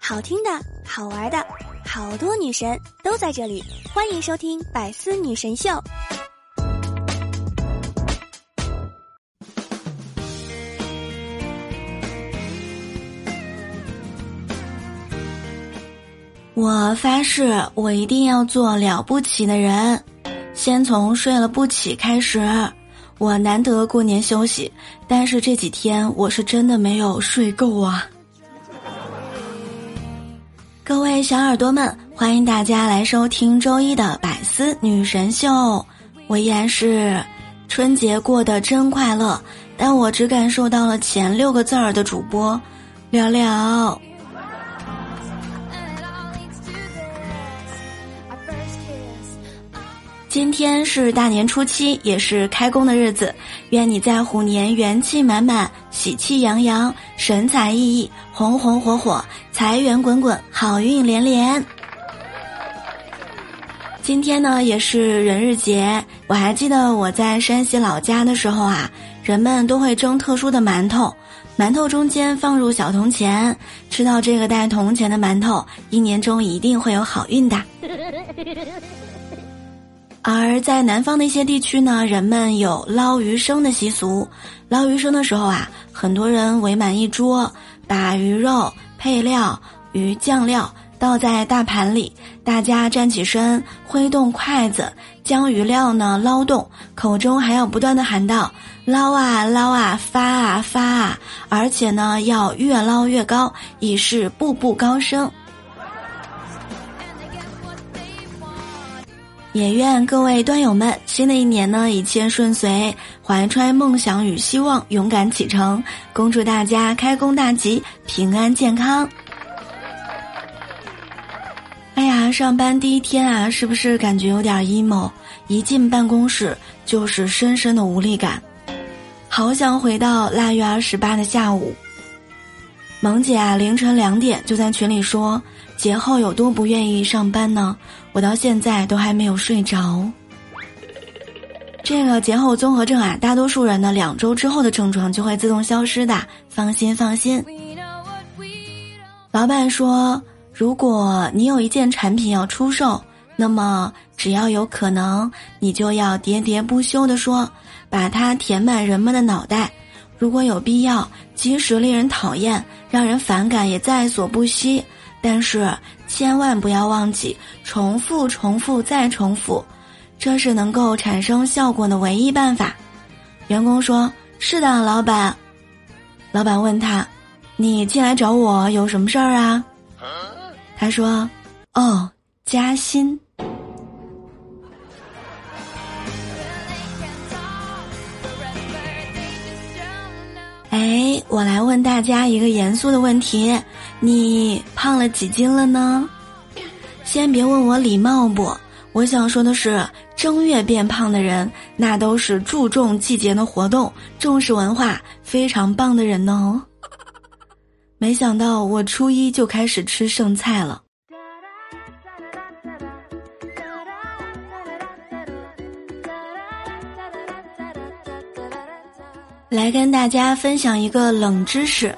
好听的，好玩的，好多女神都在这里，欢迎收听《百思女神秀》。我发誓，我一定要做了不起的人。先从睡了不起开始。我难得过年休息，但是这几天我是真的没有睡够啊！各位小耳朵们，欢迎大家来收听周一的百思女神秀。我依然是春节过得真快乐，但我只感受到了前六个字儿的主播聊聊。今天是大年初七，也是开工的日子。愿你在虎年元气满满、喜气洋洋、神采奕奕、红红火火、财源滚滚、好运连连。今天呢，也是人日节。我还记得我在山西老家的时候啊，人们都会蒸特殊的馒头，馒头中间放入小铜钱，吃到这个带铜钱的馒头，一年中一定会有好运的。而在南方的一些地区呢，人们有捞鱼生的习俗。捞鱼生的时候啊，很多人围满一桌，把鱼肉、配料、鱼酱料倒在大盘里，大家站起身，挥动筷子，将鱼料呢捞动，口中还要不断的喊道：“捞啊捞啊，发啊发啊！”而且呢，要越捞越高，以示步步高升。也愿各位端友们，新的一年呢一切顺遂，怀揣梦想与希望，勇敢启程。恭祝大家开工大吉，平安健康。哎呀，上班第一天啊，是不是感觉有点 emo？一进办公室就是深深的无力感，好想回到腊月二十八的下午。萌姐啊，凌晨两点就在群里说。节后有多不愿意上班呢？我到现在都还没有睡着。这个节后综合症啊，大多数人呢两周之后的症状就会自动消失的，放心放心。老板说，如果你有一件产品要出售，那么只要有可能，你就要喋喋不休地说，把它填满人们的脑袋。如果有必要，即使令人讨厌、让人反感，也在所不惜。但是千万不要忘记重复、重复再重复，这是能够产生效果的唯一办法。员工说：“是的，老板。”老板问他：“你进来找我有什么事儿啊？”他说：“哦，加薪。”我来问大家一个严肃的问题：你胖了几斤了呢？先别问我礼貌不，我想说的是，正月变胖的人，那都是注重季节的活动、重视文化、非常棒的人呢。没想到我初一就开始吃剩菜了。来跟大家分享一个冷知识：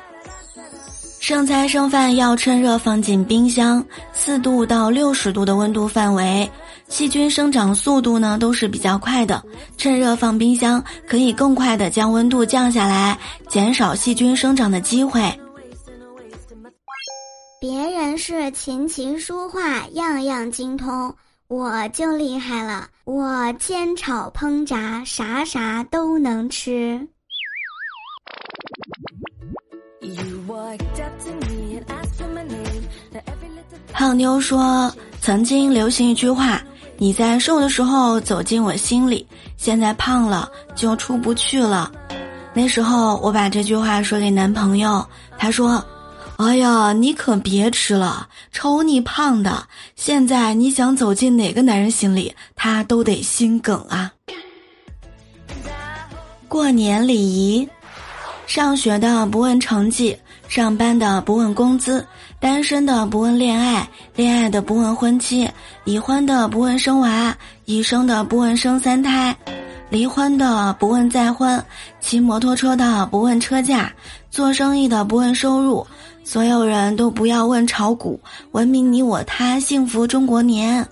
剩菜剩饭要趁热放进冰箱，四度到六十度的温度范围，细菌生长速度呢都是比较快的。趁热放冰箱，可以更快的将温度降下来，减少细菌生长的机会。别人是琴棋书画样样精通，我就厉害了，我煎炒烹炸啥啥都能吃。胖妞说：“曾经流行一句话，你在瘦的时候走进我心里，现在胖了就出不去了。”那时候我把这句话说给男朋友，他说：“哎呀，你可别吃了，瞅你胖的，现在你想走进哪个男人心里，他都得心梗啊。”过年礼仪。上学的不问成绩，上班的不问工资，单身的不问恋爱，恋爱的不问婚期，已婚的不问生娃，已生的不问生三胎。离婚的不问再婚，骑摩托车的不问车价，做生意的不问收入，所有人都不要问炒股，文明你我他，幸福中国年。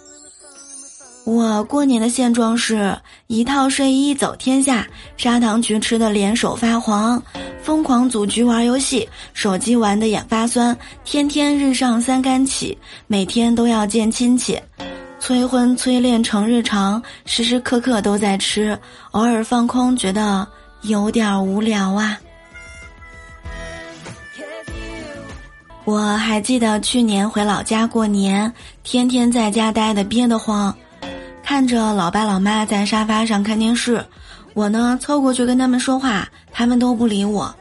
我过年的现状是一套睡衣走天下，砂糖橘吃的脸手发黄，疯狂组局玩游戏，手机玩的眼发酸，天天日上三竿起，每天都要见亲戚，催婚催恋成日常，时时刻刻都在吃，偶尔放空觉得有点无聊啊。我还记得去年回老家过年，天天在家待的憋得慌。看着老爸老妈在沙发上看电视，我呢凑过去跟他们说话，他们都不理我，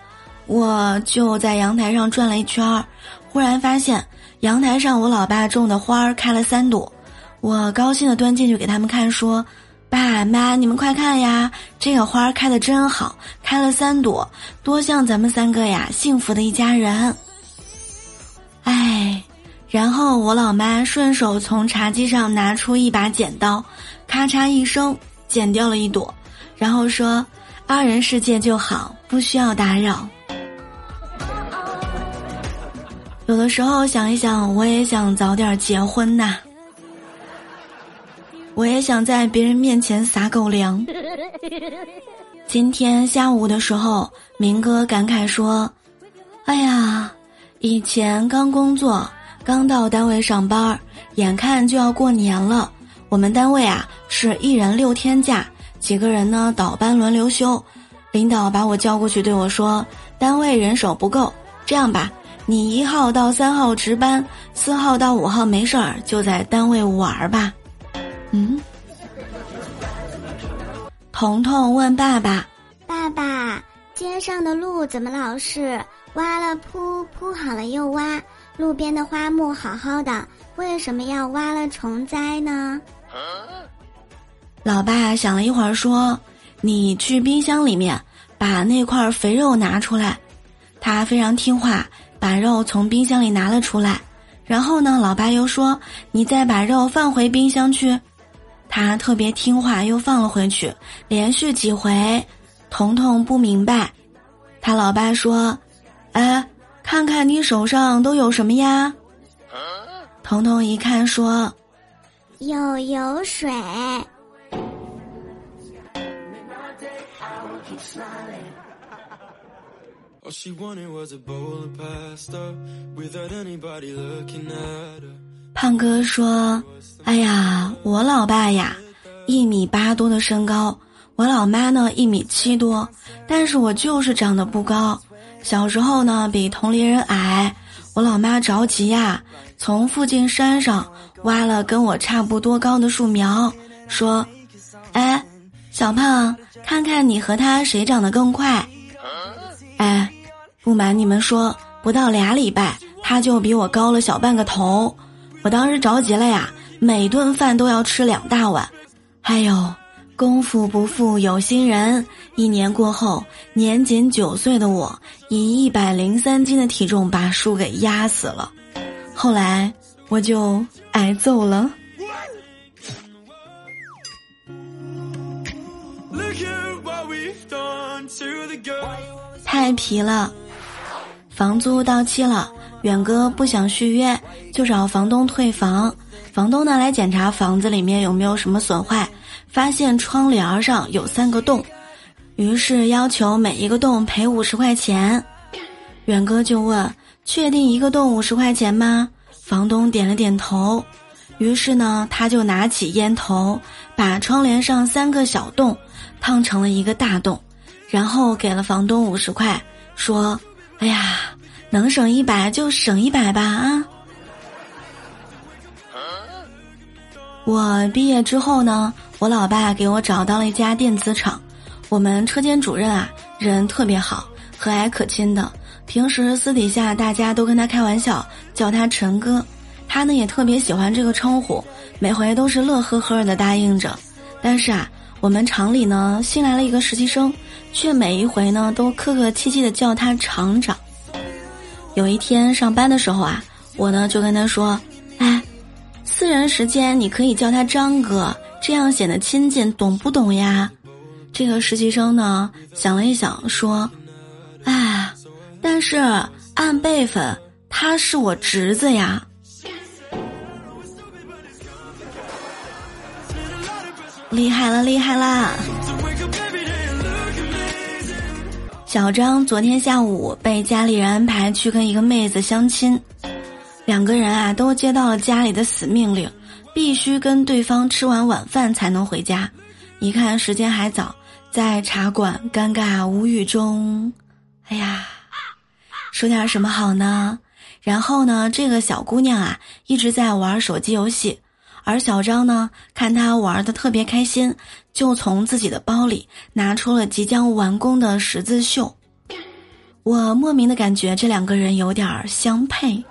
我就在阳台上转了一圈儿，忽然发现阳台上我老爸种的花儿开了三朵，我高兴的端进去给他们看，说：“爸妈，你们快看呀，这个花儿开的真好，开了三朵，多像咱们三个呀，幸福的一家人。”哎。然后我老妈顺手从茶几上拿出一把剪刀，咔嚓一声剪掉了一朵，然后说：“二人世界就好，不需要打扰。”有的时候想一想，我也想早点结婚呐，我也想在别人面前撒狗粮。今天下午的时候，明哥感慨说：“哎呀，以前刚工作。”刚到单位上班，眼看就要过年了。我们单位啊是一人六天假，几个人呢倒班轮流休。领导把我叫过去对我说：“单位人手不够，这样吧，你一号到三号值班，四号到五号没事儿就在单位玩吧。”嗯。彤彤问爸爸：“爸爸，街上的路怎么老是挖了铺，铺好了又挖？”路边的花木好好的，为什么要挖了重栽呢？老爸想了一会儿说：“你去冰箱里面把那块肥肉拿出来。”他非常听话，把肉从冰箱里拿了出来。然后呢，老爸又说：“你再把肉放回冰箱去。”他特别听话，又放了回去。连续几回，彤彤不明白。他老爸说：“哎。”看看你手上都有什么呀？彤彤一看说：“有油水。”胖哥说：“哎呀，我老爸呀，一米八多的身高，我老妈呢一米七多，但是我就是长得不高。”小时候呢，比同龄人矮，我老妈着急呀，从附近山上挖了跟我差不多高的树苗，说：“哎，小胖，看看你和他谁长得更快。”哎，不瞒你们说，不到俩礼拜，他就比我高了小半个头，我当时着急了呀，每顿饭都要吃两大碗，还有。功夫不负有心人，一年过后，年仅九岁的我以一百零三斤的体重把树给压死了。后来我就挨揍了。太皮了，房租到期了，远哥不想续约，就找房东退房。房东呢来检查房子里面有没有什么损坏。发现窗帘上有三个洞，于是要求每一个洞赔五十块钱。远哥就问：“确定一个洞五十块钱吗？”房东点了点头。于是呢，他就拿起烟头，把窗帘上三个小洞烫成了一个大洞，然后给了房东五十块，说：“哎呀，能省一百就省一百吧啊！”我毕业之后呢？我老爸给我找到了一家电子厂，我们车间主任啊，人特别好，和蔼可亲的。平时私底下大家都跟他开玩笑，叫他陈哥，他呢也特别喜欢这个称呼，每回都是乐呵呵的答应着。但是啊，我们厂里呢新来了一个实习生，却每一回呢都客客气气的叫他厂长。有一天上班的时候啊，我呢就跟他说：“哎，私人时间你可以叫他张哥。”这样显得亲近，懂不懂呀？这个实习生呢想了一想，说：“哎，但是按辈分，他是我侄子呀。”厉害了，厉害啦！小张昨天下午被家里人安排去跟一个妹子相亲，两个人啊都接到了家里的死命令，必须跟对方吃完晚饭才能回家。一看时间还早，在茶馆尴尬无语中，哎呀，说点什么好呢？然后呢，这个小姑娘啊一直在玩手机游戏。而小张呢，看他玩的特别开心，就从自己的包里拿出了即将完工的十字绣。我莫名的感觉这两个人有点相配。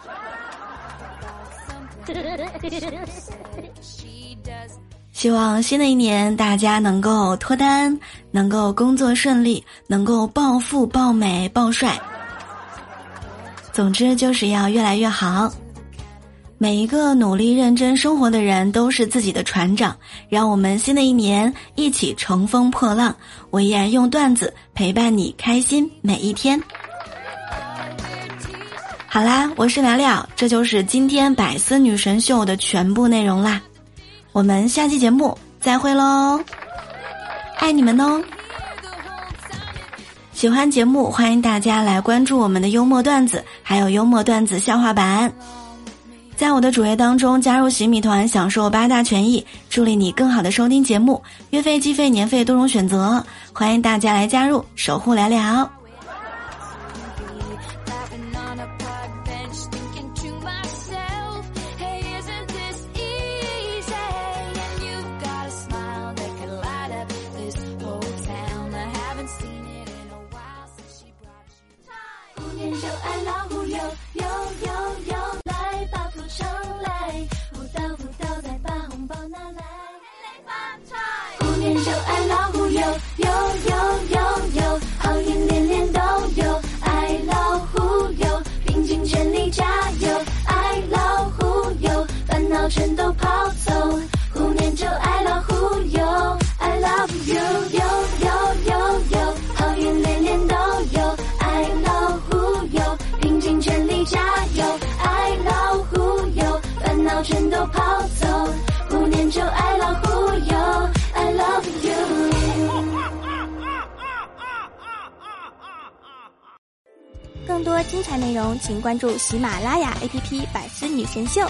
希望新的一年大家能够脱单，能够工作顺利，能够暴富、暴美、暴帅。总之就是要越来越好。每一个努力认真生活的人都是自己的船长，让我们新的一年一起乘风破浪。我依然用段子陪伴你开心每一天。好啦，我是聊聊，这就是今天百思女神秀的全部内容啦。我们下期节目再会喽，爱你们哦！喜欢节目，欢迎大家来关注我们的幽默段子，还有幽默段子笑话版。在我的主页当中加入洗米团，享受八大权益，助力你更好的收听节目，月费、季费、年费多种选择，欢迎大家来加入，守护聊聊。跑走，不念旧爱老虎有。更多精彩内容，请关注喜马拉雅 APP《百思女神秀》。